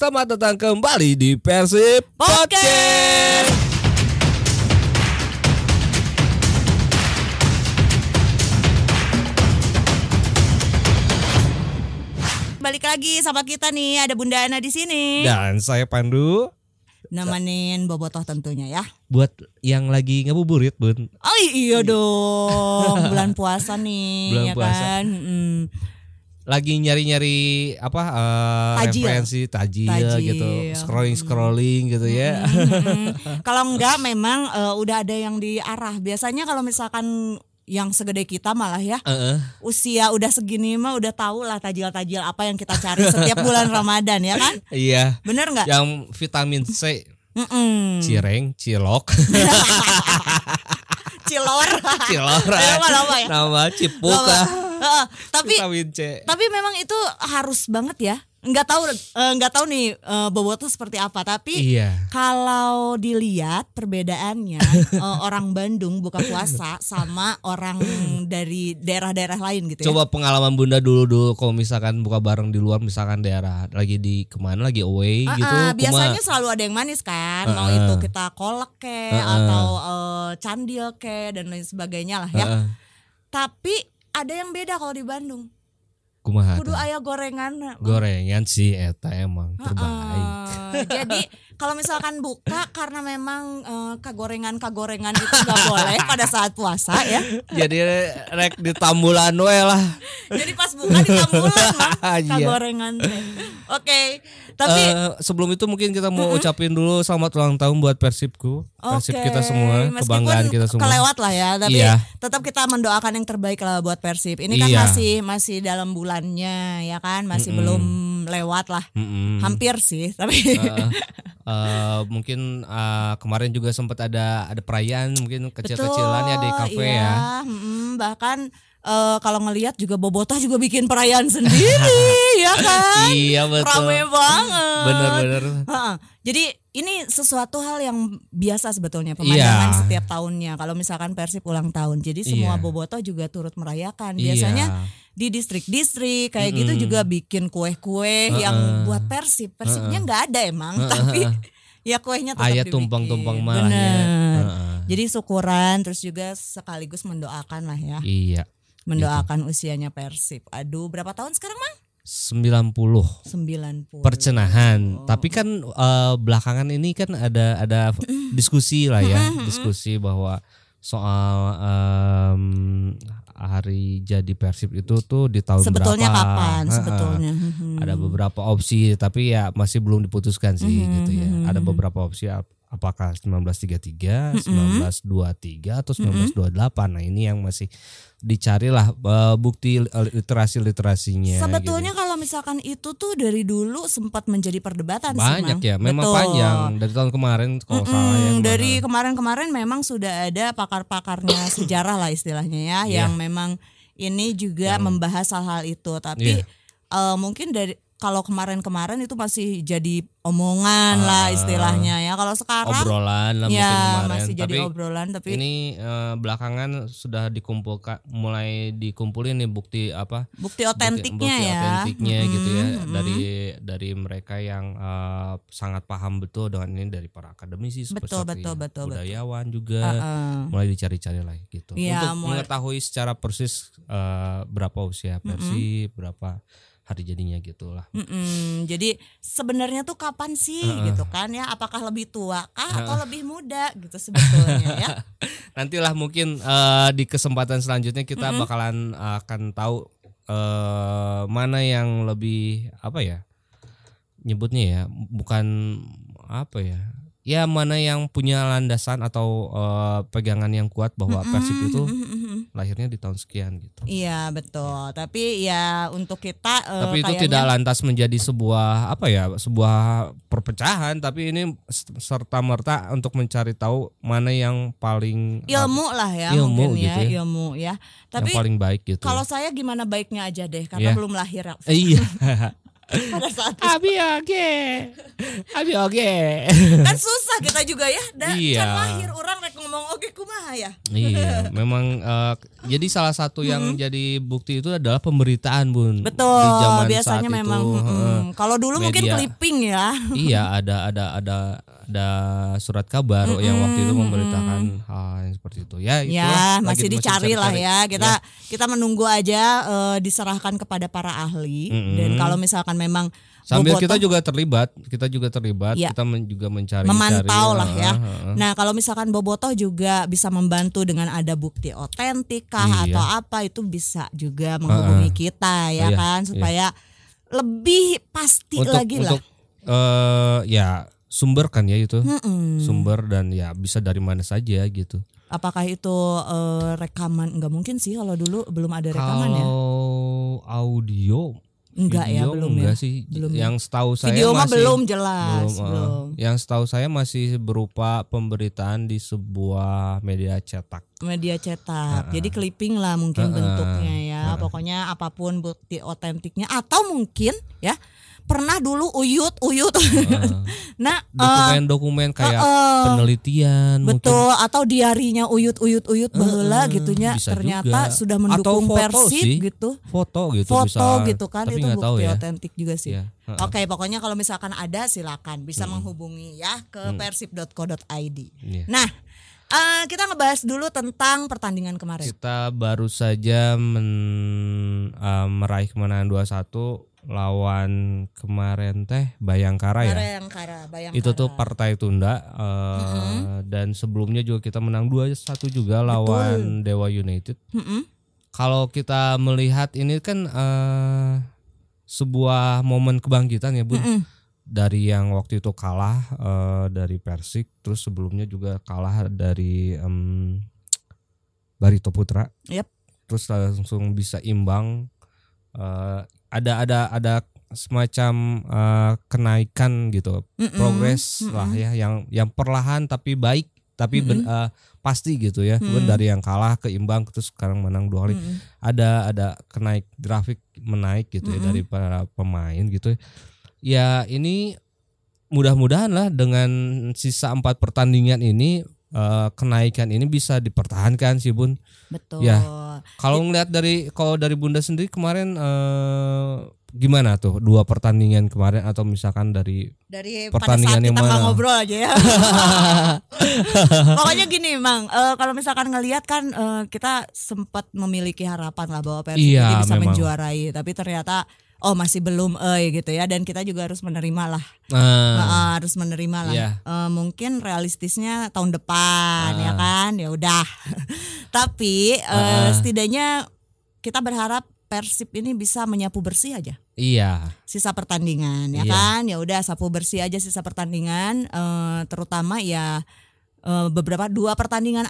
Selamat datang kembali di Persib Podcast. Balik lagi sama kita nih, ada Bunda Ana di sini. Dan saya Pandu. Nemenin Bobotoh tentunya ya. Buat yang lagi ngabuburit, Bun. Oh iya dong, bulan puasa nih, Bulan ya puasa. kan. Mm-mm. Lagi nyari-nyari apa eh, Tajil. referensi tajil, Tajil. gitu. Scrolling-scrolling gitu ya. Mm-mm. Kalau enggak memang eh, udah ada yang diarah. Biasanya kalau misalkan yang segede kita malah ya Heeh. usia udah segini mah udah tahu lah tajil-tajil apa yang kita cari setiap bulan Ramadan ya kan Iya. bener nggak Yang vitamin C, Mm-mm. cireng, cilok, cilor cilor. Nama nama ya Nama cipuk Nama. lah. Heeh, tapi tapi memang itu harus banget ya nggak tahu eh, nggak tahu nih eh, bobotoh seperti apa tapi Iya. kalau dilihat perbedaannya eh, orang Bandung buka puasa sama orang dari daerah-daerah lain gitu ya Coba pengalaman Bunda dulu dulu kalau misalkan buka bareng di luar misalkan daerah lagi di ke mana lagi away Ah, gitu. ah, kuma- biasanya selalu ada yang manis kan mau Ah, itu kita kolak ke ah. atau eh, candil ke dan lain sebagainya lah ya Heeh. tapi ada yang beda kalau di Bandung kumaha kudu ayah gorengan gorengan sih eta emang terbaik. Heeh. jadi kalau misalkan buka karena memang eh, kagorengan-kagorengan itu nggak boleh pada saat puasa ya. Jadi rek di tambulan we lah. Jadi pas buka ditambulan Bang, Iya. kagorengan teh. Oke, tapi Eh, sebelum itu mungkin kita mau ucapin dulu selamat ulang tahun buat Persibku. Persib oke, kita semua, meskipun kebanggaan kita semua. Kelewat lah ya, tapi Iya. tetap kita mendoakan yang terbaik lah buat Persib. Ini kan Iya. masih masih dalam bulannya ya kan, masih belum lewat lah. Mm-mm. Hampir sih, tapi Eh, eh, mungkin eh, kemarin juga sempat ada ada perayaan mungkin kecil-kecilan ya di kafe iya. ya. Mm-mm, bahkan eh, kalau ngelihat juga Bobotoh juga bikin perayaan sendiri, ya kan? Iya betul. Rame banget. Bener-bener. Heeh. Jadi ini sesuatu hal yang biasa sebetulnya pemandangan Iya. setiap tahunnya. Kalau misalkan Persib ulang tahun, jadi semua Iya. Bobotoh juga turut merayakan. Biasanya Iya. Di distrik-distrik kayak gitu juga bikin kue-kue yang buat Persib. Persibnya nggak ada emang, tapi ya kuenya tetap Ayat tumpang-tumpang malah ya. Bener. Heeh. Jadi syukuran terus juga sekaligus mendoakan lah ya. Iya. Mendoakan usianya Persib. Aduh, berapa tahun sekarang, Mang? 90 90. percenahan. Tapi kan eh, belakangan ini kan ada ada diskusi lah ya, diskusi bahwa soal em, hari jadi Persib itu tuh di tahun Sebetulnya berapa. kapan Heeh. sebetulnya? Hmm. Ada beberapa opsi tapi ya masih belum diputuskan sih Hmm, gitu ya. Ada beberapa opsi apakah 1933, 1923 atau 1928. Nah, ini yang masih dicari lah eh, bukti literasi-literasinya Sebetulnya gitu. kalau misalkan itu tuh dari dulu sempat menjadi perdebatan sih, banyak Mang. ya memang Betul. panjang dari tahun kemarin kalau salah ya Hmm, ke mana. dari kemarin-kemarin memang sudah ada pakar-pakarnya sejarah lah istilahnya ya Iya. yang memang ini juga membahas hal-hal itu tapi Iya. eh, mungkin dari kalau kemarin-kemarin itu masih jadi omongan lah istilahnya ya. Kalau sekarang Ah. obrolan lah ya kemarin. masih jadi tapi obrolan tapi ini eh, belakangan sudah dikumpulkan mulai dikumpulin nih bukti apa? Bukti bukti- otentiknya bukti ya. otentiknya gitu ya. dari dari mereka yang eh, sangat paham betul dengan ini dari para akademisi Betul, betul, betul, betul. budayawan juga. Heeh. mulai dicari-cari lah gitu. Iya, untuk mulai- mengetahui secara persis eh, berapa usia Persib berapa hari jadinya gitu lah Mm-mm. Jadi sebenarnya tuh kapan sih gitu kan ya? Apakah lebih tua kah atau lebih muda gitu sebetulnya ya? nantilah mungkin eh, di kesempatan selanjutnya kita bakalan akan tahu eh, mana yang lebih apa ya nyebutnya ya bukan apa ya ya mana yang punya landasan atau eh, pegangan yang kuat bahwa Persib itu lahirnya di tahun sekian gitu Iya betul. Tapi ya untuk kita eh, tapi itu kayaknya tidak lantas menjadi sebuah apa ya sebuah perpecahan tapi ini serta merta untuk mencari tahu mana yang paling ilmu lah ya Ilmu mungkin ya gitu ya. ilmu ya. yang Tapi paling baik gitu kalau saya gimana baiknya aja deh karena Iya. belum lahir. Iya pada saat itu. Abi oke. Abi oke. kan susah kita juga ya dan Iya. kan lahir orang ngomong oke kumaha ya? Iya, memang eh, jadi salah satu yang jadi bukti itu adalah pemberitaan, Bun. betul Di zaman biasanya saat memang itu, kalau dulu mungkin Media. clipping ya. Iya, ada ada ada ada surat kabar yang waktu itu memberitakan hal yang seperti itu. Ya, itulah, ya masih dicari lah ya. Kita kita menunggu aja eh, diserahkan kepada para ahli. Mm-mm. dan kalau misalkan memang Sambil bobotoh- kita juga terlibat, kita juga terlibat, Iya. kita men- juga mencari memantau lah ya. Nah kalau misalkan Bobotoh juga bisa membantu dengan ada bukti otentik kah Iya. atau apa itu bisa juga menghubungi kita ya Iya, kan supaya lebih pasti untuk lagi lah. untuk eh, ya sumber kan ya itu. Mm-mm. Sumber dan ya bisa dari mana saja gitu. Apakah itu eh, rekaman? Enggak mungkin sih kalau dulu belum ada rekaman ya. Kalau audio Enggak ya video belum enggak ya. sih. Belum ya. yang setahu saya Video mah masih belum jelas belum, eh, belum. Yang setahu saya masih berupa pemberitaan di sebuah media cetak. media cetak. Jadi clipping lah mungkin Heeh. bentuknya ya. Pokoknya apa pun bukti otentiknya atau mungkin ya pernah dulu uyut uyut. nah, eh, Dokumen-dokumen kayak eh, penelitian mungkin betul atau diarinya uyut uyut uyut baheula Heeh, gitunya ternyata juga. sudah Atau mendukung foto Persib sih. gitu. foto gitu Foto bisa. gitu kan itu bukti ya. otentik juga sih. Iya, heeh. Oke, pokoknya kalau misalkan ada silakan bisa menghubungi ya ke persib.co.id. Iya. Nah, eh, kita ngebahas dulu tentang pertandingan kemarin. Kita baru saja men- eh, meraih kemenangan 2-1 lawan kemarin teh Bayangkara ya. Bayangkara, Bayangkara. Itu tuh partai tunda eh, dan sebelumnya juga kita menang 2-1 juga lawan Dewa United. Mm-mm. Kalau kita melihat ini kan eh, sebuah momen kebangkitan ya, Bun. Mm-mm. Dari yang waktu itu kalah eh, dari Persik, terus sebelumnya juga kalah dari em, Barito Putra. Yep. Terus langsung bisa imbang. Eh, ada ada ada semacam eh, kenaikan gitu, Mm-mm. progres Mm-mm. lah ya, yang yang perlahan tapi baik, tapi ben- eh, pasti gitu ya. Bukan dari yang kalah ke imbang terus sekarang menang dua kali Mm-mm. ada ada kenaik grafik menaik gitu ya dari para pemain gitu ya ini mudah-mudahan lah dengan sisa empat pertandingan ini eh, kenaikan ini bisa dipertahankan sih bun Betul. Ya. kalau ngeliat dari kalau dari bunda sendiri kemarin eh, gimana tuh dua pertandingan kemarin atau misalkan dari Dari Pertandingan pada saat yang kita mana? ngobrol aja ya. Pokoknya gini, Mang. eh, kalau misalkan ngelihat kan eh, kita sempat memiliki harapan lah bahwa Persib Iya, bisa memang. menjuarai, tapi ternyata oh masih belum eh gitu ya dan kita juga harus menerima lah. eh, Nah, harus menerima lah. Iya. Eh, mungkin realistisnya tahun depan Ah. ya kan, ya udah. Tapi eh, Ah. setidaknya kita berharap Persib ini bisa menyapu bersih aja iya sisa pertandingan ya Iya. kan. Ya udah sapu bersih aja sisa pertandingan, eh, terutama ya eh, beberapa dua pertandingan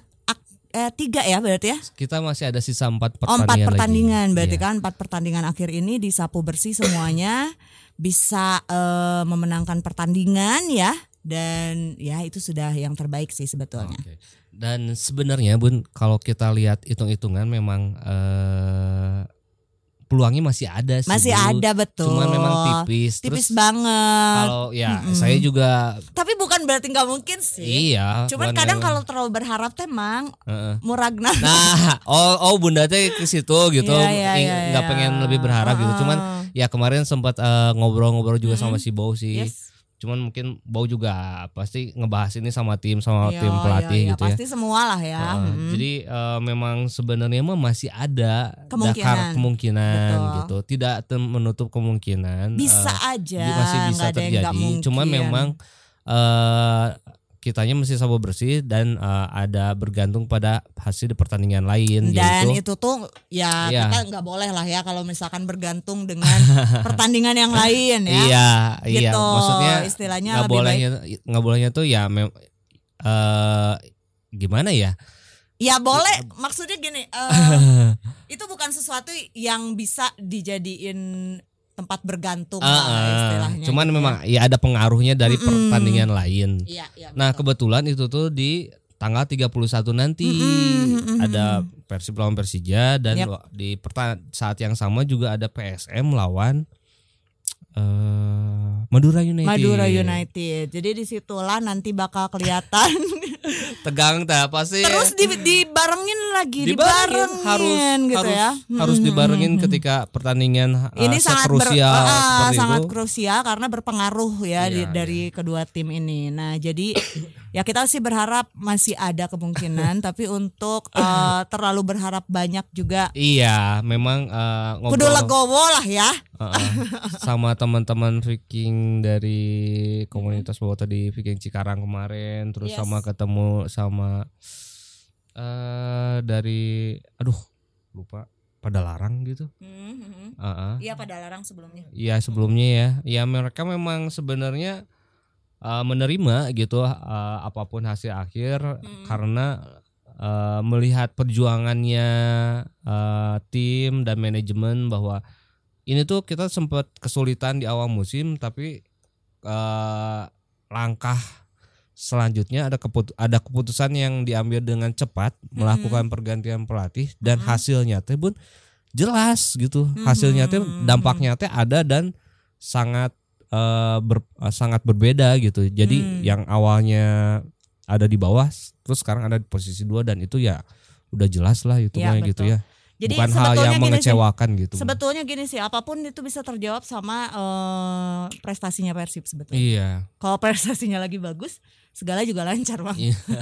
eh tiga ya berarti ya. kita masih ada sisa empat Oh, pertandingan empat lagi. pertandingan berarti Iya. kan empat pertandingan akhir ini disapu bersih semuanya bisa eh, memenangkan pertandingan ya dan ya itu sudah yang terbaik sih sebetulnya. Oke. Dan sebenarnya Bun, kalau kita lihat hitung-hitungan memang eh, peluangnya masih ada sih. Masih Bu. ada betul. Cuman memang tipis. Tipis Terus banget. kalau ya saya juga Tapi bukan berarti nggak mungkin sih. iya. Cuman kadang memang- kalau terlalu berharap temang Heeh. Muragna. Nah, oh oh Bunda teh ke situ gitu. Iya, iya, iya, nggak iya. pengen lebih berharap gitu. Cuman ya kemarin sempat eh, ngobrol-ngobrol juga sama si Bow sih. Yes. Cuman mungkin Bow juga pasti ngebahas ini sama tim sama Iya, tim pelatih iya, iya, gitu ya. Pasti semua lah ya. Uh, Mm. Jadi uh, memang sebenarnya mah masih ada Kemungkinan. dakar kemungkinan Betul. gitu. Tidak menutup kemungkinan. bisa uh, aja. masih bisa terjadi. Cuman memang uh, kitanya mesti sabar bersih dan uh, ada bergantung pada hasil di pertandingan lain dan yaitu itu tuh ya Iya. kita nggak boleh lah ya kalau misalkan bergantung dengan pertandingan yang lain ya. Iya, iya. Gitu, Maksudnya istilahnya nggak bolehnya nggak bolehnya tuh ya mem- uh, gimana ya? Ya boleh, maksudnya gini, eh, itu bukan sesuatu yang bisa dijadiin tempat bergantung Uh, lah uh, istilahnya. cuman gitu memang ya ada pengaruhnya dari Mm-mm. pertandingan lain. ya. Iya, iya. Nah, betul. kebetulan itu tuh di tanggal 31 nanti Mm-mm, mm-mm, ada Persib lawan Persija dan wa- di saat yang sama juga ada PSM lawan eh Madura United. Madura United. Jadi di situlah nanti bakal kelihatan. Tegang tak pasti. Terus di, dibarengin lagi, dibarengin dibarengin harus gitu harus, ya. harus Hmm, dibarengin hmm, hmm. ketika pertandingan uh, Ini sangat ber- sekrusial ah, seperti sangat itu. krusial karena berpengaruh ya di- Iya, dari kedua tim ini. Nah, jadi ya kita sih berharap masih ada kemungkinan, tapi untuk eh, terlalu berharap banyak juga Iya, memang uh, kudu ngobrol legowo lah ya. uh-uh, sama teman-teman Viking dari komunitas Boboto di Viking Cikarang kemarin, terus Yes. sama ketemu sama eh dari aduh lupa pada larang gitu. Uh-uh. Iya pada larang sebelumnya. Iya sebelumnya ya, ya mereka memang sebenarnya uh, menerima gitu uh, apa pun hasil akhir Hmm. karena uh, melihat perjuangannya uh, tim dan manajemen bahwa ini tuh kita sempat kesulitan di awal musim tapi uh, langkah selanjutnya ada keput ada keputusan yang diambil dengan cepat melakukan pergantian pelatih dan Mhm. hasilnya teh pun jelas gitu. Hasilnya teh dampaknya teh ada dan sangat eh, ber- eh, sangat berbeda gitu. Jadi Hmm. yang awalnya ada di bawah terus sekarang ada di posisi dua dan itu ya udah jelas lah itu Ya, gitu ya. Jadi bukan hal yang gini sih, mengecewakan gitu. Sebetulnya gini sih, apa pun itu bisa terjawab sama eh, prestasinya Persib sebetulnya. iya. Kalau prestasinya lagi bagus, segala juga lancar bang. Iya.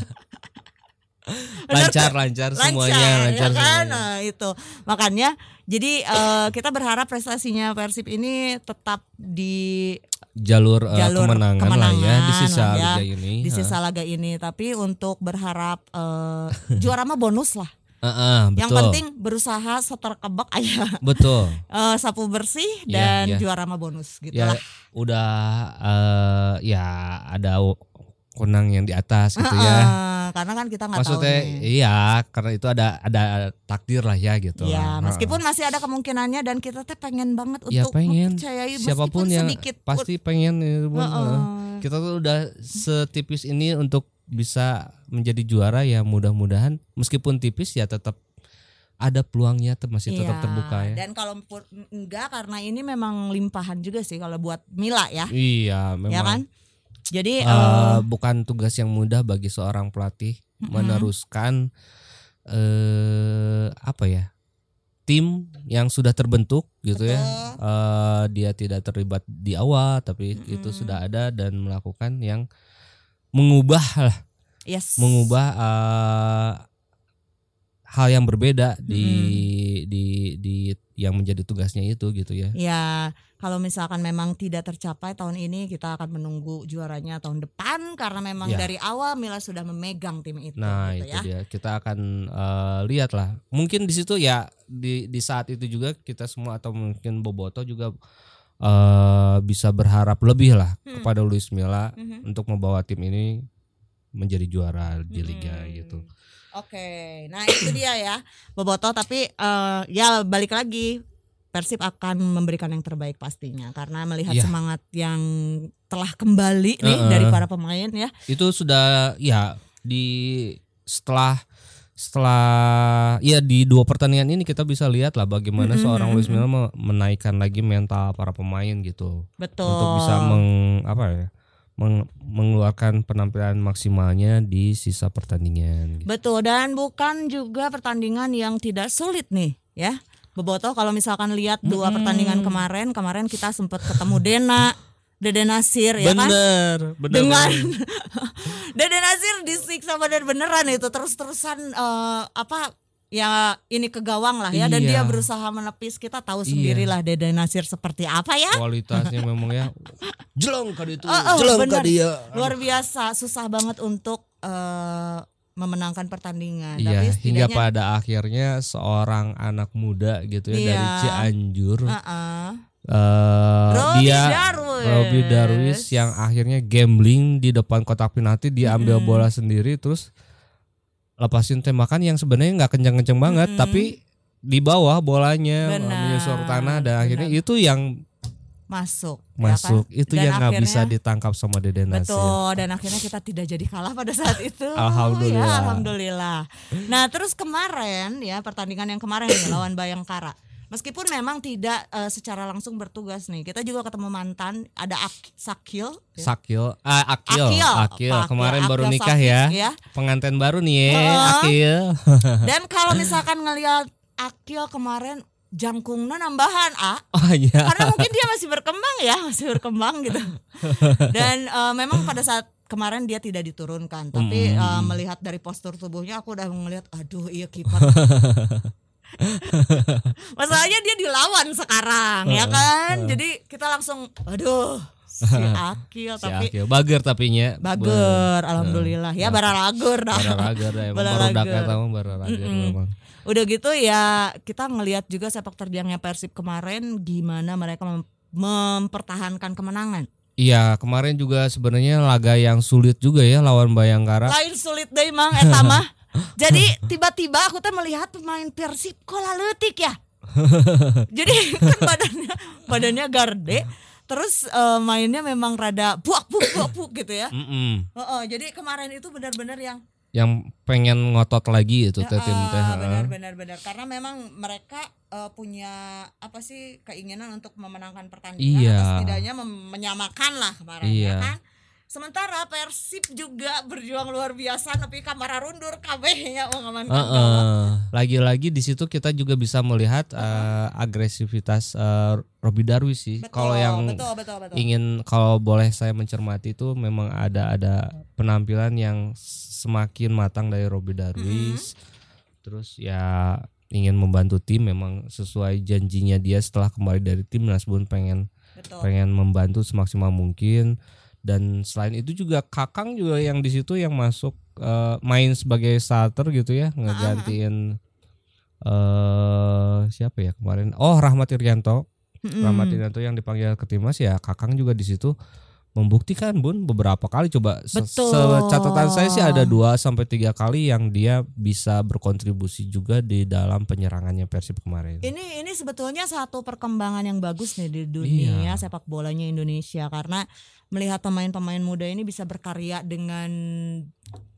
lancar lancar semuanya lancar ya kan? semuanya Nah, itu makanya jadi eh, kita berharap prestasinya Persib ini tetap di jalur, eh, Jalur kemenangan, lah ya di kemenangan sisa lah ya, liga ini di sisa laga ini. Tapi untuk berharap eh, juara mah bonus lah. Heeh, Yang betul penting berusaha seterkebak aja betul Eh, sapu bersih Iya, dan iya. juara mah bonus gitu ya lah. udah eh, ya ada kunang yang di atas gitu ya karena kan kita nggak tahu maksudnya nih. iya karena itu ada ada takdir lah ya gitu Ya, meskipun masih ada kemungkinannya dan kita teh pengen banget Ya, untuk pengen. mempercayai siapa pun yang sedikit pasti pengen ya, Bun. Heeh. kita tuh udah setipis ini untuk bisa menjadi juara ya mudah-mudahan meskipun tipis ya tetap ada peluangnya masih tetap Iya, terbuka ya Dan kalau enggak karena ini memang limpahan juga sih kalau buat Mila ya. iya memang Ya kan? Jadi Eh, eh, bukan tugas yang mudah bagi seorang pelatih meneruskan eh apa ya tim yang sudah terbentuk gitu ya Betul. Eh, dia tidak terlibat di awal tapi itu Mm-mm. sudah ada dan melakukan yang mengubah lah yes. mengubah eh, hal yang berbeda di di di yang menjadi tugasnya itu gitu ya Ya, kalau misalkan memang tidak tercapai tahun ini kita akan menunggu juaranya tahun depan karena memang Ya. dari awal Mila sudah memegang tim itu Nah gitu itu ya. dia kita akan eh, lihat lah mungkin di situ ya di di saat itu juga kita semua atau mungkin Boboto juga eh, bisa berharap lebih lah Hmm. kepada Luis Milla Mhm. untuk membawa tim ini menjadi juara di liga Hmm. gitu. Oke, nah itu dia ya Boboto tapi eh, ya balik lagi Persib akan memberikan yang terbaik pastinya karena melihat Iya. semangat yang telah kembali nih Heeh. dari para pemain ya. Itu sudah ya di setelah setelah ya di dua pertandingan ini kita bisa lihat lah bagaimana Mm-mm, seorang Luis. Milla me- menaikkan lagi mental para pemain gitu. Betul. untuk bisa meng apa ya meng- mengeluarkan penampilan maksimalnya di sisa pertandingan. gitu. Betul dan bukan juga pertandingan yang tidak sulit nih ya. Boboto kalau misalkan lihat dua Mm-mm. pertandingan kemarin, kemarin kita sempat ketemu Dena, Dede Nasir ya kan. bener, bener, Dengan bener. Dede Nasir disiksa bener-beneran itu terus-terusan eh, apa ya ini ke gawang lah ya dan Iya. dia berusaha menepis kita tahu Iya. sendirilah Dede Nasir seperti apa ya. kualitasnya memang ya jelong kali itu, Oh, oh, jelong kali dia. Luar biasa, susah banget untuk eh, memenangkan pertandingan. Iya, Tapi hingga pada akhirnya seorang anak muda gitu ya dari Iya. Cianjur, Heeh. eh, Robi dia Darwis. Robi Darwis yang akhirnya gambling di depan kotak penalti dia ambil Mm-mm. bola sendiri terus lepasin tembakan yang sebenarnya nggak kenceng-kenceng banget Mm-mm. tapi di bawah bolanya Benar, menyusur tanah dan akhirnya benar. itu yang masuk ya masuk kan? itu Dan yang nggak bisa ditangkap sama Dede Nasir. Betul dan akhirnya kita tidak jadi kalah pada saat itu. Alhamdulillah. Ya, alhamdulillah. Nah, terus kemarin ya pertandingan yang kemarin nih lawan Bayangkara. Meskipun memang tidak eh, secara langsung bertugas nih. Kita juga ketemu mantan ada Ak Sakil. ya. Sakil, ah, Akil, Akil, Akil, Akil, kemarin baru Akil nikah Safif, ya. ya. Pengantin baru nih ya, Heeh. Akil. Dan kalau misalkan ngelihat Akil kemarin jangkungnya nambahan, ah. Oh iya. Karena mungkin dia masih berkembang ya, masih berkembang gitu. Dan eh, memang pada saat kemarin dia tidak diturunkan, tapi Mm. eh, melihat dari postur tubuhnya aku udah ngelihat, aduh iya kiper. Masalahnya dia dilawan sekarang ya kan, jadi kita langsung, aduh si Akil Si tapi Akil bager tapinya. bager, alhamdulillah ya bararagur dah. Bararager. baru dakat tahu Mm-mm. memang. Udah gitu ya kita ngelihat juga sepak terjangnya Persib kemarin gimana mereka mem- mempertahankan kemenangan. Iya, kemarin juga sebenarnya laga yang sulit juga ya lawan Bayangkara. Lain sulit deh mang eta mah. Jadi tiba-tiba aku tuh melihat pemain Persib kok laletik ya. Jadi kan badannya badannya garde terus eh, mainnya memang rada buak buak buak buak gitu ya. Mm-mm. Heeh, jadi kemarin itu benar-benar yang Yang pengen ngotot lagi itu teh tim teh. Ah, heeh. benar benar benar karena memang mereka eh, punya apa sih keinginan untuk memenangkan pertandingan Iya. atau setidaknya menyamakan lah kemarin Iya. ya kan sementara Persib juga berjuang luar biasa tapi kamar rundur kabehnya mau ngamankan gawang. Heeh. Lagi-lagi di situ kita juga bisa melihat eh, agresivitas eh, Robi Darwis sih. Kalau yang betul betul betul ingin kalau boleh saya mencermati itu memang ada ada penampilan yang semakin matang dari Robi Darwis. Terus ya ingin membantu tim memang sesuai janjinya dia setelah kembali dari timnas pun pengen betul. pengen membantu semaksimal mungkin. Dan selain itu juga Kakang juga yang di situ yang masuk eh, main sebagai starter gitu ya ngegantiin eh siapa ya kemarin? Oh Rahmat Irianto Mm-mm. Rahmat Irianto yang dipanggil ke timnas ya Kakang juga di situ membuktikan Bun beberapa kali coba se- catatan saya sih ada dua sampai tiga kali yang dia bisa berkontribusi juga di dalam penyerangannya Persib kemarin. Ini ini sebetulnya satu perkembangan yang bagus nih di dunia Iya. sepak bolanya Indonesia karena melihat pemain-pemain muda ini bisa berkarya dengan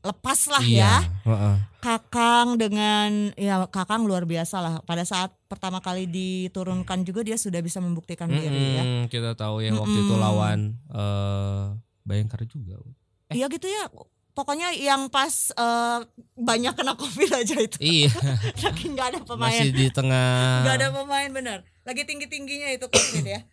lepas lah ya. heeh. Kakang dengan ya Kakang luar biasa lah. Pada saat pertama kali diturunkan juga dia sudah bisa membuktikan diri ya. Kita tahu yang waktu itu lawan eh Bayangkara juga. Iya gitu ya. Pokoknya yang pas eh, banyak kena covid aja itu. iya, Lagi nggak ada pemain. masih di tengah. nggak ada pemain bener. Lagi tinggi tingginya itu covid ya.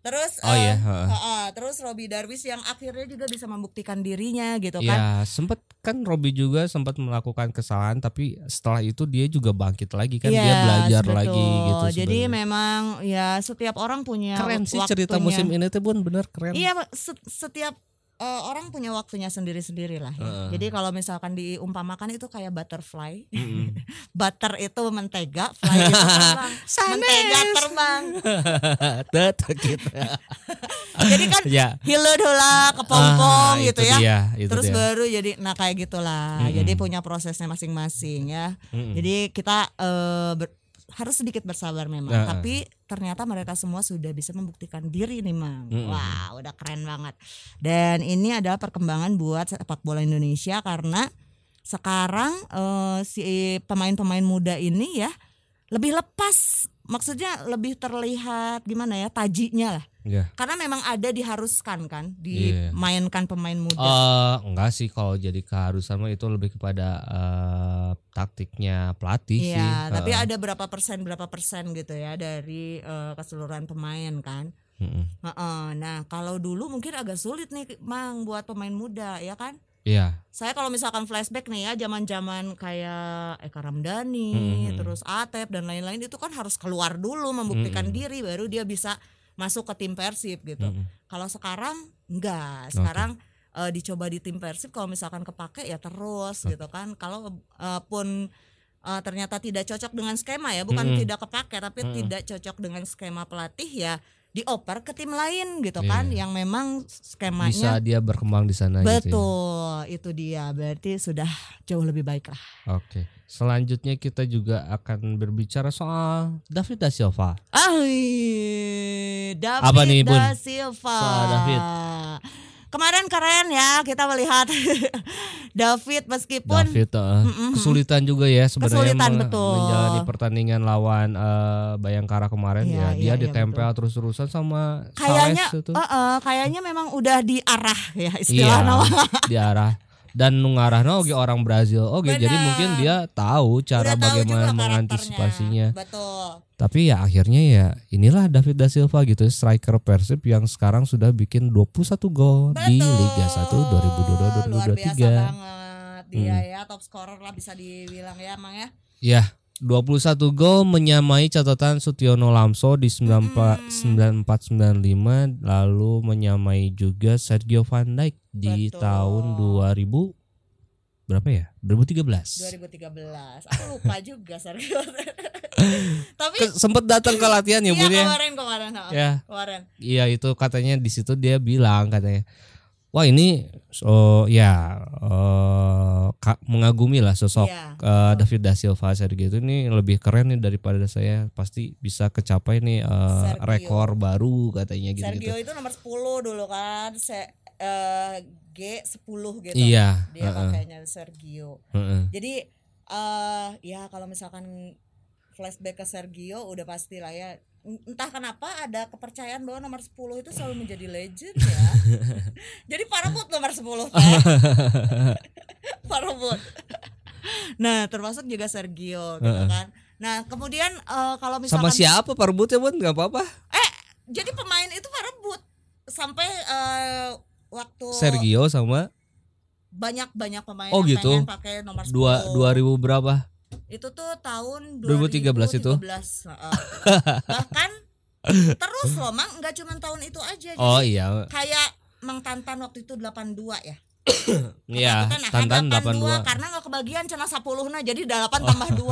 Terus Oh eh, iya, heeh. heeh, terus Robi Darwis yang akhirnya juga bisa membuktikan dirinya gitu kan. Ya, sempat kan Robi juga sempat melakukan kesalahan tapi setelah itu dia juga bangkit lagi kan dia Yes, belajar betul. lagi gitu Jadi memang ya setiap orang punya keren sih cerita waktunya. musim ini tuh Bun bener keren. Iya, se- setiap eh, orang punya waktunya sendiri-sendiri lah. ya. Heeh. Jadi kalau misalkan diumpamakan itu kayak butterfly, Mm-mm. butter itu mentega, fly itu terbang, mentega terbang. Gitu. Jadi kan ya. hileud heula kepompong Ah, gitu itu ya. dia, itu Terus dia. baru jadi nah kayak gitulah. Mm-mm. Jadi punya prosesnya masing-masing ya. Mm-mm. Jadi kita eh, ber- harus sedikit bersabar memang. Nah. Tapi ternyata mereka semua sudah bisa membuktikan diri nih, Mang. Mm-mm. Wah, udah keren banget. Dan ini adalah perkembangan buat sepak bola Indonesia karena sekarang eh, si pemain-pemain muda ini ya lebih lepas. Maksudnya lebih terlihat gimana ya tajinya lah. Ya. Karena memang ada diharuskan kan Iya. dimainkan pemain muda. Eh, enggak sih kalau jadi keharusan itu lebih kepada eh, taktiknya pelatih sih. Iya, tapi Heeh. ada berapa persen berapa persen gitu ya dari eh, keseluruhan pemain kan. Mm-mm. Heeh. Nah, kalau dulu mungkin agak sulit nih, Mang, buat pemain muda, ya kan? Iya. Saya kalau misalkan flashback nih ya, zaman-zaman kayak Eka Ramdhani, Mm-mm. terus Atep dan lain-lain itu kan harus keluar dulu membuktikan Mm-mm. diri, baru dia bisa masuk ke tim Persib gitu. Mm-mm. Kalau sekarang enggak, sekarang eh, dicoba di tim Persib kalau misalkan kepake ya terus gitu kan. Kalau eh, pun eh, ternyata tidak cocok dengan skema ya, bukan Mm-mm. tidak kepake tapi Mm-mm. tidak cocok dengan skema pelatih ya dioper ke tim lain gitu Iya. kan yang memang Bisa skemanya dia berkembang di sana gitu ya. betul itu dia berarti sudah jauh lebih baik lah. Oke. Selanjutnya kita juga akan berbicara soal David da Silva. Ah, David Apa nih, Bun? da Silva. Soal David. Kemarin keren ya kita melihat David meskipun David uh, kesulitan juga ya sebenarnya Kesulitan, betul. menjalani pertandingan lawan eh, Bayangkara kemarin Iya, ya. Dia iya, iya, ditempel terus-terusan sama kayaknya Sales itu. eh, eh, kayaknya memang udah diarah ya istilah iya nama. diarah dan ngarahna oge orang Brazil oke jadi mungkin dia tahu cara Udah bagaimana mengantisipasinya. Betul. tapi ya akhirnya ya inilah David da Silva gitu striker Persib yang sekarang sudah bikin 21 gol di Betul. Liga 1 Luar biasa 2022-2023 banget dia Hmm. ya top scorer lah bisa dibilang ya Mang ya. Ya, 21 gol menyamai catatan Sutiono Lamso di 94 9495 lalu menyamai juga Sergio Van Dijk di Betul. tahun 2000 berapa ya? 2013. 2013. Aku lupa juga Sergio. Tapi sempet datang ke latihan ya, iya Bun ya? kemarin kemarin. Ya, Kemarin. iya itu katanya di situ dia bilang katanya, wah ini oh ya eh, ka- mengagumi lah sosok Iya. eh, David da Silva Sergio itu ini lebih keren nih daripada saya pasti bisa kecapai nih Sergio. rekor baru katanya gitu Sergio gitu. itu nomor 10 dulu kan. Se eh, G10 gitu. Iya, Dia heeh, pakainya Sergio. heeh. Jadi eh ya kalau misalkan flashback ke Sergio udah pasti lah ya. Entah kenapa ada kepercayaan bahwa nomor 10 itu selalu menjadi legend ya. Jadi Parabut nomor 10 teh. Parabut. Nah, termasuk juga Sergio gitu kan. Nah, kemudian eh, kalau misalkan Sama siapa Pak Rebut ya Bun? Gak apa-apa. jadi pemain itu Parabut sampai eh, waktu Sergio sama banyak-banyak pemain Oh, yang gitu. pengen pakai nomor 10. dua 2000 berapa? itu tuh tahun 2013 itu? 2013, heeh. bahkan terus loh mang nggak cuma tahun itu aja Oh Jadi iya, kayak mang tantan waktu itu 82 ya iya. Nah, Tantan 82, 82. karena nggak kebagian cina 10 nah jadi 8 tambah 2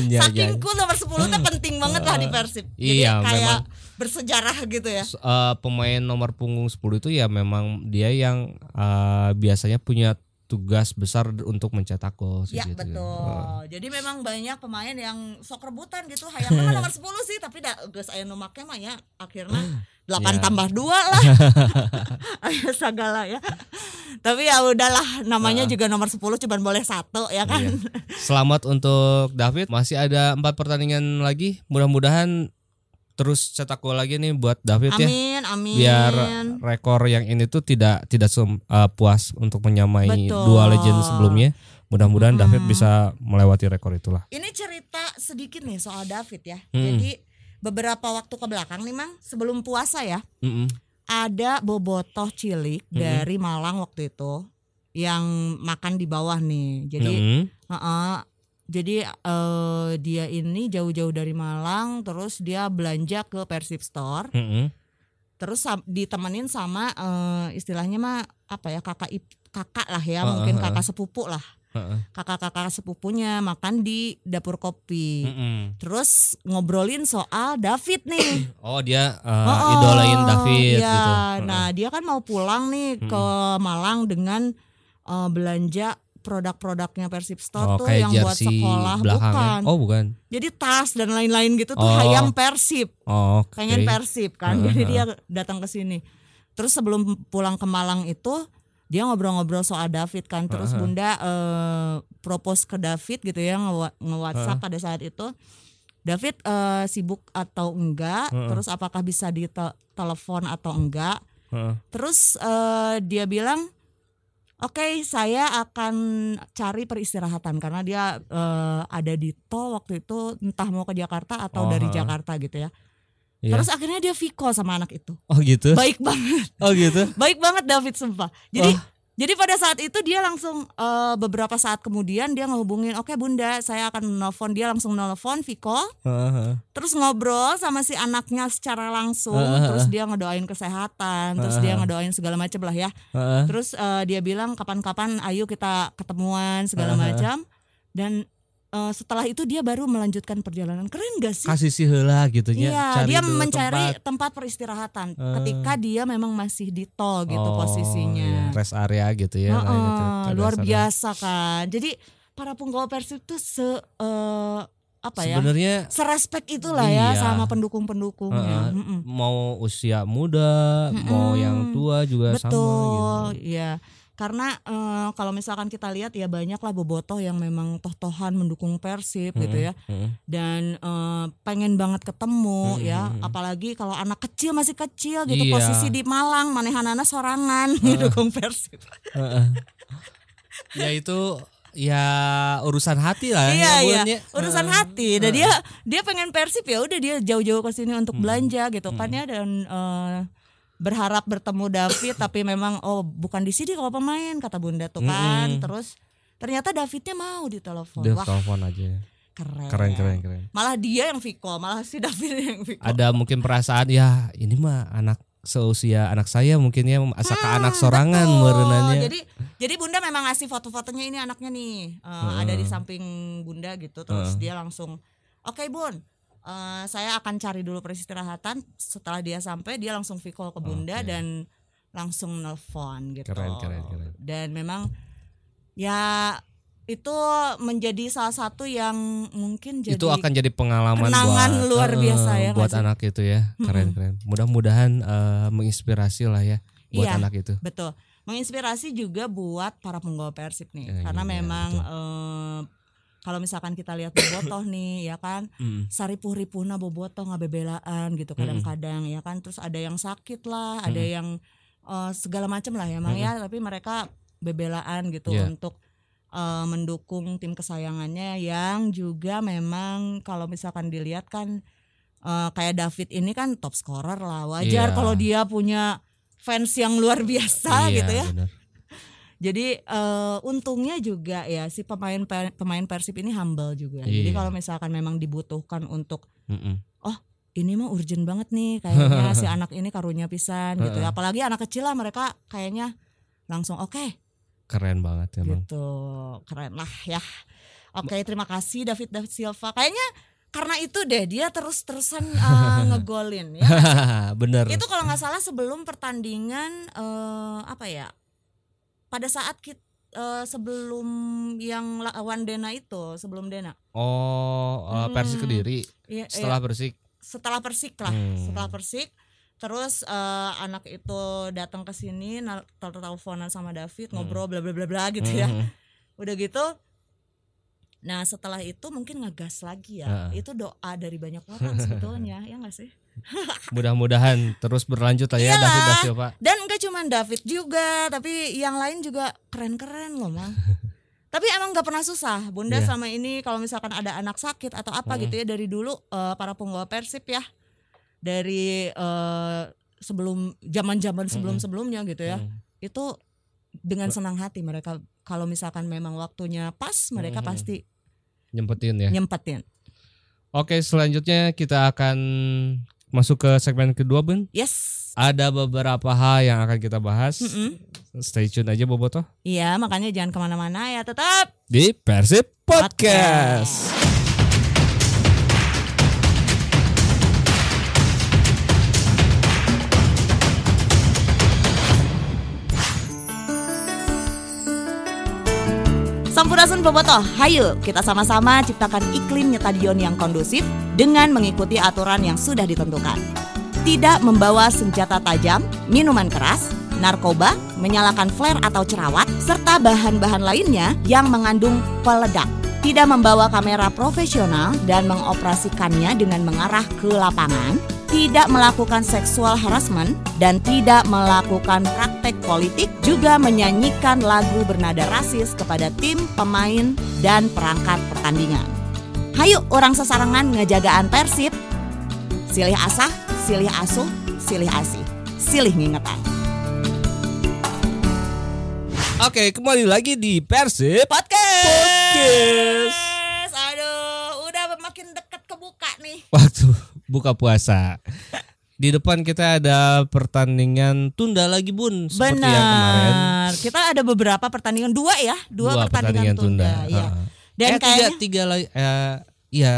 Iya, saking iya. cool nomor 10 tuh penting banget lah di Persib jadi Iya, kayak memang. Bersejarah gitu ya eh, pemain nomor punggung 10 itu ya memang dia yang eh, biasanya punya tugas besar untuk mencetak gol Ya gitu. betul. Eh, Jadi memang banyak pemain yang sok rebutan gitu. Hayang mah nomor 10 sih, tapi da geus aya nu make mah ya akhirnya 8 Ya. tambah 2 lah. Aya segala ya. Tapi ya udahlah namanya juga nomor 10 cuman boleh satu ya kan. Iya. Selamat untuk David. Masih ada empat pertandingan lagi. Mudah-mudahan terus cetak gol lagi nih buat David ya. Amin, amin. Biar rekor yang ini tuh tidak tidak sem- eh, puas untuk menyamai Betul. dua legend sebelumnya. Mudah-mudahan David Hmm. bisa melewati rekor itulah. Ini cerita sedikit nih soal David ya. Mm-mm. Jadi beberapa waktu ke belakang nih Mang, sebelum puasa ya, Mm-mm. ada bobotoh cilik Mm-mm. dari Malang waktu itu yang makan di bawah nih. Jadi Mm-mm. Heeh. Jadi eh, dia ini jauh-jauh dari Malang, terus dia belanja ke Persib Store, Mm-mm. terus sam- ditemenin sama eh, istilahnya mah apa ya kakak kakak lah ya, Heeh, mungkin heeh. kakak sepupu lah, kakak-kakak sepupunya makan di dapur kopi. Mm-mm. Terus ngobrolin soal David nih. Oh dia eh, Oh, idolain David iya. gitu. Nah dia kan mau pulang nih ke Malang dengan eh, belanja produk-produknya Persib Store oh tuh kayak yang buat sekolah belakangnya. bukan. Oh bukan. Jadi tas dan lain-lain gitu tuh Oh. hayang Persib, Oh oke. pengen Persib kan. Heeh, Jadi heeh. dia datang ke sini. Terus sebelum pulang ke Malang itu dia ngobrol-ngobrol soal David kan. Terus Heeh. Bunda eh, propose ke David gitu ya nge- nge-WhatsApp pada saat itu. David eh, sibuk atau enggak? Heeh. Terus apakah bisa ditelepon atau enggak? Heeh. Terus eh, dia bilang, oke saya akan cari peristirahatan karena dia eh, ada di tol waktu itu entah mau ke Jakarta atau Oh, dari. Jakarta gitu ya. Iya. Terus akhirnya dia Viko sama anak itu. Oh gitu. Baik banget, Oh gitu. baik banget David sumpah. Jadi Wah. Jadi pada saat itu dia langsung eh, beberapa saat kemudian dia ngehubungin, oke bunda saya akan nelfon dia langsung nelfon Viko, heeh. terus ngobrol sama si anaknya secara langsung, Heeh, terus dia ngedoain kesehatan, terus Heeh, dia ngedoain segala macam lah ya. Heeh. Terus eh, dia bilang kapan-kapan ayo kita ketemuan segala Heeh. macam dan eh, setelah itu dia baru melanjutkan perjalanan. Keren gak sih? Kasih si heula gitu nya. Iya, Cari dia mencari tempat. tempat, peristirahatan Eh. ketika dia memang masih di tol gitu Oh, posisinya. iya. Rest area gitu ya. Tuh, ke luar biasa kan. Jadi para penggawa Persib tuh se eh, apa ya? Sebenarnya Serespek itulah ya Iya. sama pendukung-pendukungnya. Heeh. Mm-mm. mau usia muda, mau Mm-mm. yang tua juga sama Betul, gitu. ya. Karena eh, kalau misalkan kita lihat ya banyak lah bobotoh yang memang toh-tohan mendukung Persib gitu ya. Heeh. dan eh, pengen banget ketemu Mm-mm. ya apalagi kalau anak kecil masih kecil gitu Iya. posisi di Malang manehanana sorangan dukung Persib Heeh. ya itu ya urusan hati lah iya ya, iya ya. urusan Heeh. hati dan dia dia pengen Persib ya udah dia jauh-jauh ke sini untuk belanja gitu kan ya dan eh, berharap bertemu David tapi memang oh bukan di sini kalau pemain kata Bunda tuh kan Mm-mm. terus ternyata Davidnya mau ditelepon Dia wah telepon aja. keren Keren keren keren. malah dia yang Viko malah si David yang Viko Ada mungkin perasaan ya ini mah anak seusia anak saya mungkin ya asa ke anak sorangan merenanya. Jadi jadi Bunda memang ngasih foto-fotonya ini anaknya nih eh, ada di samping Bunda gitu terus dia langsung oke Bun eh, saya akan cari dulu peristirahatan setelah dia sampai dia langsung call ke Bunda Oke. dan langsung nelfon gitu. Keren, keren, keren. Dan memang ya itu menjadi salah satu yang mungkin jadi itu akan jadi pengalaman kenangan buat luar eh, biasa ya buat sih? anak itu ya keren keren mudah-mudahan eh, menginspirasi lah ya buat Iya. anak itu Betul. Menginspirasi juga buat para penggawa Persib nih. Eh, Karena iya, memang betul. eh, kalau misalkan kita lihat bobotoh nih ya kan Mm. saripuh ripuna bobotoh ngabebelaan gitu kadang-kadang ya kan terus ada yang sakit lah ada yang eh, segala macam lah ya Mang ya tapi mereka bebelaan gitu Iya. untuk eh, mendukung tim kesayangannya yang juga memang kalau misalkan dilihat kan eh, kayak David ini kan top scorer lah wajar Iya. kalau dia punya fans yang luar biasa Iya, gitu ya benar. Jadi eh, untungnya juga ya si pemain pemain Persib ini humble juga. Jadi Iya. kalau misalkan memang dibutuhkan untuk Mm-mm. ini mah urgent banget nih kayaknya si anak ini karunya pisan gitu ya. Apalagi anak kecil lah mereka kayaknya langsung oke keren banget emang gitu. Keren lah ya. Oke, terima kasih David David Silva. Kayaknya karena itu deh dia terus-terusan eh, ngegolin ya. bener Itu kalau nggak salah sebelum pertandingan eh, apa ya? Pada saat kita sebelum yang lawan Dena itu, sebelum Dena. oh eh, Hmm. Persik kediri Iya, setelah iya, bersih setelah Persik lah, Hmm. setelah Persik. Terus eh, anak itu datang ke sini, teleponan sama David, ngobrol bla bla bla bla gitu ya. Mhm. Udah gitu Nah setelah itu mungkin ngegas lagi ya Heeh. Itu doa dari banyak orang sebetulnya Ya nggak sih mudah-mudahan terus berlanjut lah ya Iyalah. David da Silva Dan enggak cuma David juga, tapi yang lain juga keren-keren loh, Mang. tapi emang nggak pernah susah. Bunda Iya. sama ini kalau misalkan ada anak sakit atau apa gitu ya dari dulu eh, para penggawa Persib ya. Dari eh, sebelum zaman-zaman sebelum-sebelumnya gitu ya. Mm. Itu dengan senang hati mereka kalau misalkan memang waktunya pas, mereka Mm. pasti nyempetin ya nyempetin. oke selanjutnya kita akan masuk ke segmen kedua Bun Yes. ada beberapa hal yang akan kita bahas Mm-mm. stay tune aja Boboto Iya, makanya jangan ke mana-mana ya tetap di Persib Podcast. Sampurasun Bobotoh, hayu kita sama-sama ciptakan iklim nyetadion yang kondusif dengan mengikuti aturan yang sudah ditentukan. Tidak membawa senjata tajam, minuman keras, narkoba, menyalakan flare atau cerawat, serta bahan-bahan lainnya yang mengandung peledak. Tidak membawa kamera profesional dan mengoperasikannya dengan mengarah ke lapangan, tidak melakukan seksual harassment dan tidak melakukan praktek politik juga menyanyikan lagu bernada rasis kepada tim, pemain, dan perangkat pertandingan. Hayu orang sesarangan ngejagaan Persib. Silih asah, silih asuh, silih asih. Silih ngingetan. Oke kembali lagi di Persib Podcast. Podcast. Aduh, udah makin dekat kebuka nih. waktu buka puasa. Di depan kita ada pertandingan tunda lagi Bun seperti yang kemarin. Benar. Kita ada beberapa pertandingan dua ya, dua, pertandingan, tunda. ya. Heeh. Dan eh, tiga, kayaknya tiga lagi eh, iya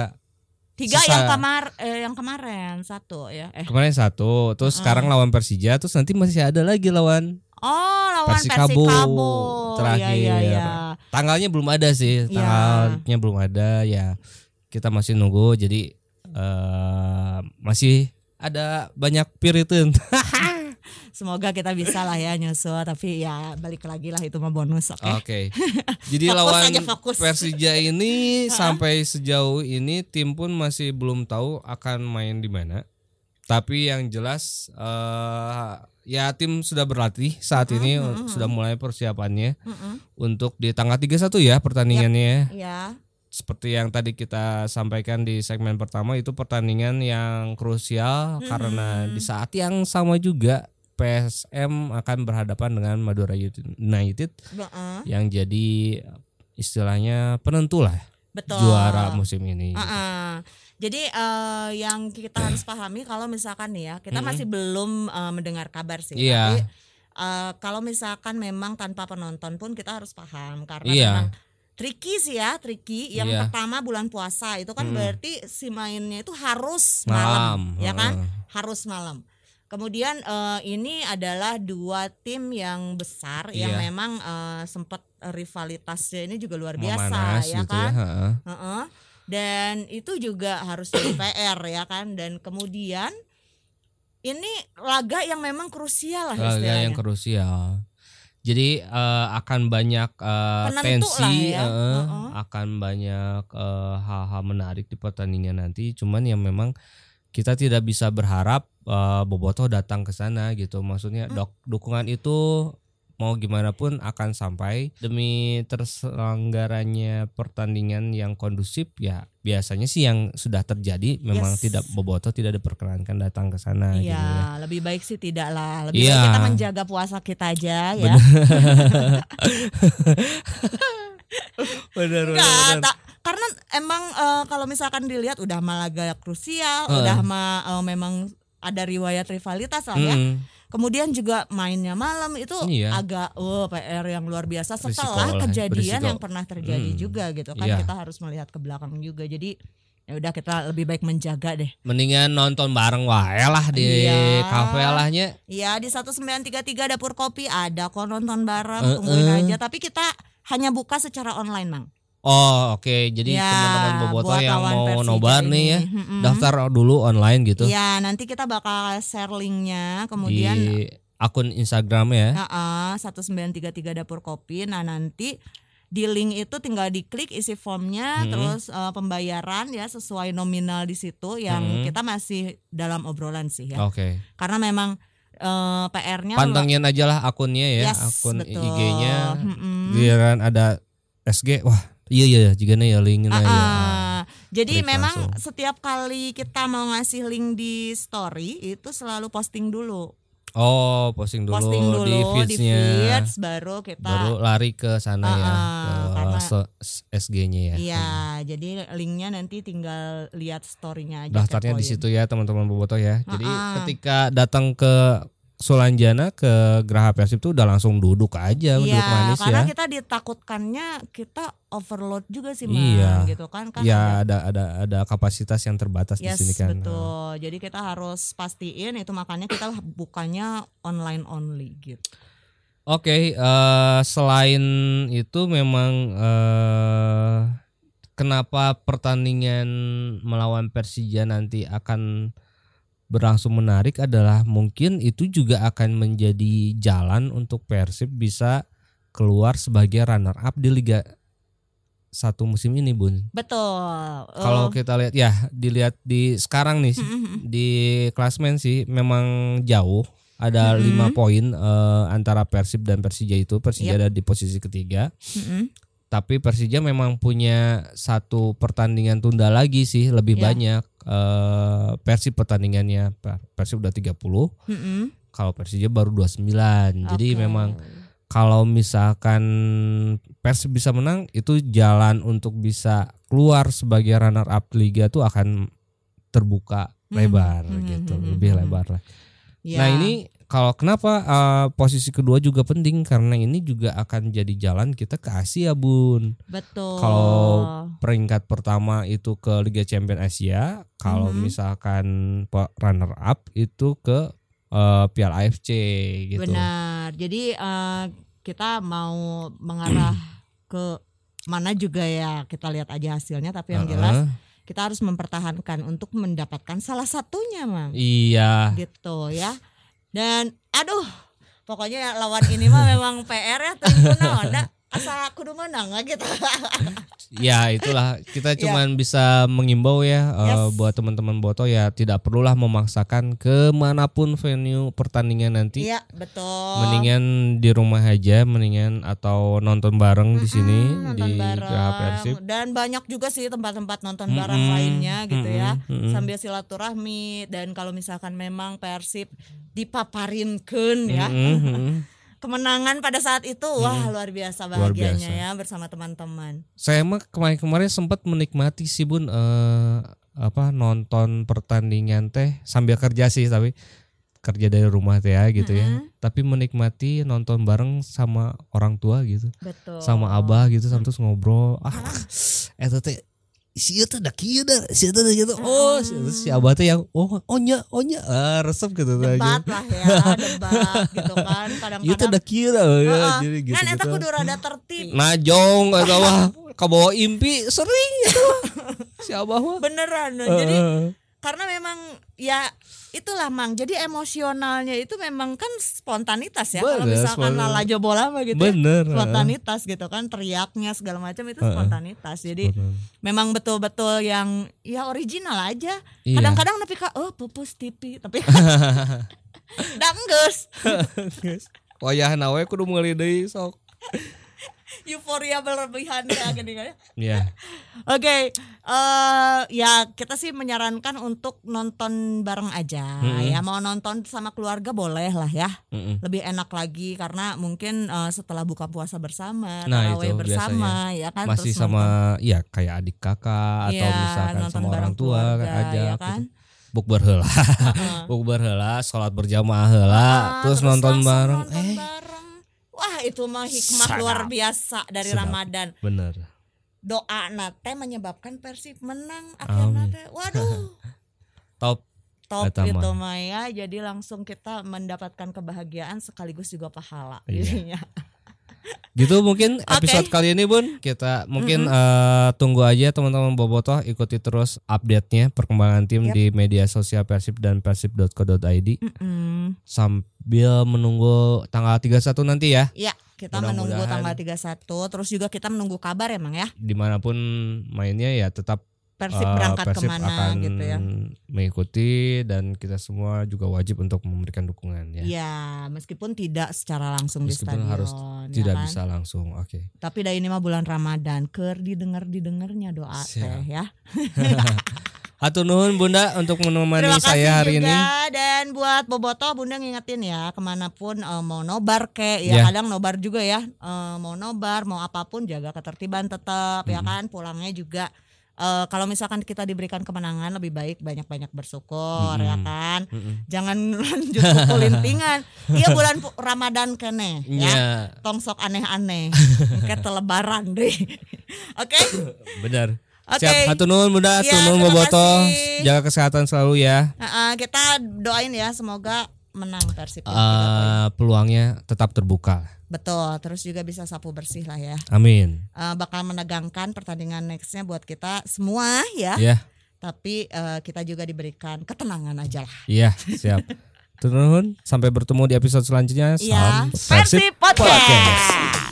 tiga sisa- yang kamar eh, yang kemarin satu ya. Eh. kemarin satu, terus sekarang lawan Persija, terus nanti masih ada lagi lawan Oh, lawan Persikabo, Persikabo. terakhir. Iya, iya, iya. Tanggalnya belum ada sih, Iya. tanggalnya belum ada ya. kita masih nunggu jadi eh masih ada banyak piritin. Semoga kita bisa lah ya nyusul tapi ya balik lagi lah itu mah bonus oke. Oke. Jadi Fokus lawan aja, fokus. Persija ini sampai sejauh ini tim pun masih belum tahu akan main di mana. Tapi yang jelas eh ya tim sudah berlatih saat ini sudah mulai persiapannya Mm-mm. untuk di tanggal 31 ya pertandingannya. Ya. Seperti yang tadi kita sampaikan di segmen pertama itu pertandingan yang krusial karena di saat yang sama juga PSM akan berhadapan dengan Madura United Heeh. yang jadi istilahnya penentu lah Betul. juara musim ini. Heeh. Jadi eh, yang kita harus pahami kalau misalkan nih ya kita Mm-mm. masih belum eh, mendengar kabar sih. Iya. Tapi eh, kalau misalkan memang tanpa penonton pun kita harus paham karena Iya. memang tricky sih ya, tricky. Yang Iya. pertama bulan puasa itu kan Mm. berarti si mainnya itu harus Malam, malam, ya kan? Harus malam. Kemudian eh, ini adalah dua tim yang besar yang Iya. memang eh, sempat rivalitasnya ini juga luar biasa Memanas ya gitu kan. ya. heeh. Heeh. Dan itu juga harus jadi PR ya kan. Dan kemudian ini laga yang memang krusial lah Laga istilahnya. yang krusial. Jadi eh, akan banyak eh, Penentu tensi, ya. eh, Heeh. akan banyak eh, hal-hal menarik di pertandingan nanti. Cuman yang memang kita tidak bisa berharap eh, Bobotoh datang ke sana gitu. Maksudnya Hmm. dok dukungan itu mau gimana pun akan sampai demi terselenggaranya pertandingan yang kondusif ya biasanya sih yang sudah terjadi memang Yes. tidak Bobotoh tidak diperkenankan datang ke sana gitu ya. Iya, lebih baik sih tidak lah. Lebih Iya. baik kita menjaga puasa kita aja ya. Benar tak- karena emang eh, kalau misalkan dilihat udah mah laga krusial, Heeh. udah mah eh, memang ada riwayat rivalitas lah ya. Mm. Kemudian juga mainnya malam itu Iya. agak oh PR yang luar biasa setelah lah, kejadian berisiko. yang pernah terjadi Hmm. juga gitu kan Iya. kita harus melihat ke belakang juga. Jadi ya udah kita lebih baik menjaga deh. Mendingan nonton bareng wae lah di Iya. kafe lahnya. Iya di 1933 dapur kopi ada kok nonton bareng Eh, tungguin eh. aja tapi kita hanya buka secara online, Mang. Oh oke, jadi Ya, teman-teman Boboto yang mau nobar nih ya. Mm-mm. daftar dulu online gitu Iya, nanti kita bakal share linknya kemudian di akun Instagram ya. Heeh, 1933 dapur kopi. Nah, nanti di link itu tinggal diklik isi formnya Hmm. terus eh, pembayaran ya sesuai nominal di situ yang Hmm. kita masih dalam obrolan sih ya. Oke, Karena memang eh, PR-nya pantengin aja lah akunnya ya, Yes, akun betul. IG-nya. Mm-mm. Giliran ada SG, wah iya iya, jika ya linknya Ah, ya. ah. Jadi Klik memang langsung. setiap kali kita mau ngasih link di story itu selalu posting dulu. Oh posting dulu, posting dulu di feedsnya, feeds baru kita baru lari ke sana Ah, ya, ke SG-nya ya. Iya, jadi linknya nanti tinggal lihat storynya aja. daftarnya di situ ya teman-teman boboto ya. Jadi Ah-ah. ketika datang ke Sulanjana ke Geraha Persib tuh udah langsung duduk aja, duduk Iya, manis karena ya. kita ditakutkannya kita overload juga sih, Mang, Iya. gitu kan kan. ada- Ya ada ada ada kapasitas yang terbatas di Yes, sini kan. betul. Jadi kita harus pastiin itu makanya kita bukannya online only gitu. Oke, eh, selain itu memang eh, kenapa pertandingan melawan Persija nanti akan berlangsung menarik adalah mungkin itu juga akan menjadi jalan untuk Persib bisa keluar sebagai runner up di Liga satu musim ini, Bun. Betul. Kalau Oh. kita lihat ya, dilihat di sekarang nih Mm-mm. di klasmen sih memang jauh ada lima poin eh, antara Persib dan Persija itu Persija Yep. ada di posisi ketiga tapi Persija memang punya satu pertandingan tunda lagi sih lebih Ya. banyak eh, Persib pertandingannya Per- Persib udah 30 Mm-mm. kalau Persija baru 29 jadi Oke. memang kalau misalkan Persib bisa menang itu jalan untuk bisa keluar sebagai runner up liga tuh akan terbuka Hmm, lebar hmm, gitu, hmm, lebih hmm, lebar lah. Ya. Nah ini kalau kenapa uh, posisi kedua juga penting karena ini juga akan jadi jalan kita ke Asia bun. betul. Kalau Peringkat pertama itu ke Liga Champions Asia, kalau Mhm. misalkan pe- runner up itu ke uh, Piala AFC gitu. Benar. Jadi eh, kita mau mengarah ke mana juga ya kita lihat aja hasilnya. Tapi yang Heeh. jelas kita harus mempertahankan untuk mendapatkan salah satunya, Mang. Iya. Gitu ya. Dan aduh, pokoknya lawan ini mah memang PR ya nah, asal kudu menang gitu. Ya itulah kita Ya. cuman bisa mengimbau ya eh, Yes. buat teman-teman Boto ya tidak perlulah memaksakan ke mana pun venue pertandingan nanti. Iya, betul. Mendingan di rumah aja, mendingan atau nonton bareng di sini Mm, di nonton bareng Persib. dan banyak juga sih tempat-tempat nonton Mm-mm, bareng lainnya gitu ya mm-mm, mm-mm. sambil silaturahmi dan kalau misalkan memang Persib dipaparinkeun ya Mm, mm. Kemenangan pada saat itu wah luar biasa Luar bahagianya biasa. ya bersama teman-teman Saya mah kemarin-kemarin sempat menikmati sih Bun eh, apa nonton pertandingan teh sambil kerja sih tapi kerja dari rumah teh ya gitu ya. Mm-mm. Tapi menikmati nonton bareng sama orang tua gitu. betul sama abah gitu sampai terus ngobrol ah eta teh si ieu teh da kieu da si eta teh gitu oh si, terus si abah teh yang oh onya onya ah resep gitu debat lah ya debat gitu kan. Ieu teh da kadang-kadang kieu da ya, Heeh. jadi gitu kan eta gitu. kudu rada tertib. Najong eta mah. Kabawa impi sering gitu. Si abah mah. Beneran jadi. Karena memang ya itulah mang. Jadi emosionalnya itu memang kan spontanitas ya. Kalau misalkan spontan- lalajo bola mah gitu ya, bener. spontanitas gitu kan teriaknya segala macam itu spontanitas. Jadi Bener. memang betul-betul yang ya original aja. Iya. kadang-kadang tapi kak oh pupus tipi tapi dah geus wayah nawe kudu meuli deui sok euforia berlebihan ya gini kan ya. Iya Oke, eh ya kita sih menyarankan untuk nonton bareng aja. Mm-mm. Ya mau nonton sama keluarga boleh lah ya. Mm-mm. Lebih enak lagi karena mungkin eh, setelah buka puasa bersama, Nah, tarawih itu bersama, ya kan. masih terus sama ya kayak adik kakak atau Iya, misalkan nonton sama orang tua keluarga, aja ya gitu. kan? bukber heula Heeh. bukber heula sholat berjamaah heula Ah, terus, nonton langsung bareng nonton eh bareng. Wah itu mah hikmah Sadap. luar biasa dari Sedap. Ramadan. bener Doa nate menyebabkan Persib menang akhirnya teh. Waduh. top top Eta itu mah. Maya jadi langsung kita mendapatkan kebahagiaan sekaligus juga pahala Iya. jadinya. Gitu mungkin episode kali ini bun kita mungkin eh, tunggu aja teman-teman bobotoh ikuti terus update-nya perkembangan tim Yap. di media sosial persib dan persib.co.id Mm-mm. sambil menunggu tanggal 31 nanti ya Ya, kita menunggu Mudah-mudahan. tanggal 31 terus juga kita menunggu kabar emang ya di mana pun mainnya ya tetap Persib eh, berangkat Persib ke mana akan gitu ya. mengikuti dan kita semua juga wajib untuk memberikan dukungan ya. Ya, meskipun tidak secara langsung di Meskipun stadion. harus ya Tidak kan? bisa langsung. Oke. Tapi dah ini mah bulan Ramadan, ker didengar didengarnya doa Siap. teh ya. Hatur nuhun Bunda untuk menemani Terima kasih saya hari juga ini. dan buat Boboto Bunda ngingetin ya ke mana pun eh, mau nobar kek ya Ya. kadang nobar juga ya Eh, mau nobar mau apa pun jaga ketertiban tetap ya kan pulangnya juga eh, kalau misalkan kita diberikan kemenangan lebih baik banyak-banyak bersyukur ya Mm-mm. kan Mm-mm. jangan lanjut kulintingan iya bulan Ramadan kene ya Ya, tong sok aneh-aneh kayak lebaran deh oke benar. Oke. Siap, hatur nuhun Bunda, Ya, terima Boboto. Jaga kesehatan selalu ya. Nah, eh, kita doain ya semoga menang Persib ya. Eh, peluangnya tetap terbuka. Betul, terus juga bisa sapu bersih lah ya. Amin. Eh, bakal menegangkan pertandingan nextnya buat kita semua ya. Ya, Tapi eh, kita juga diberikan ketenangan aja lah. iya, siap. Hatur nuhun, sampai bertemu di episode selanjutnya. Iya, Salam Persib Podcast.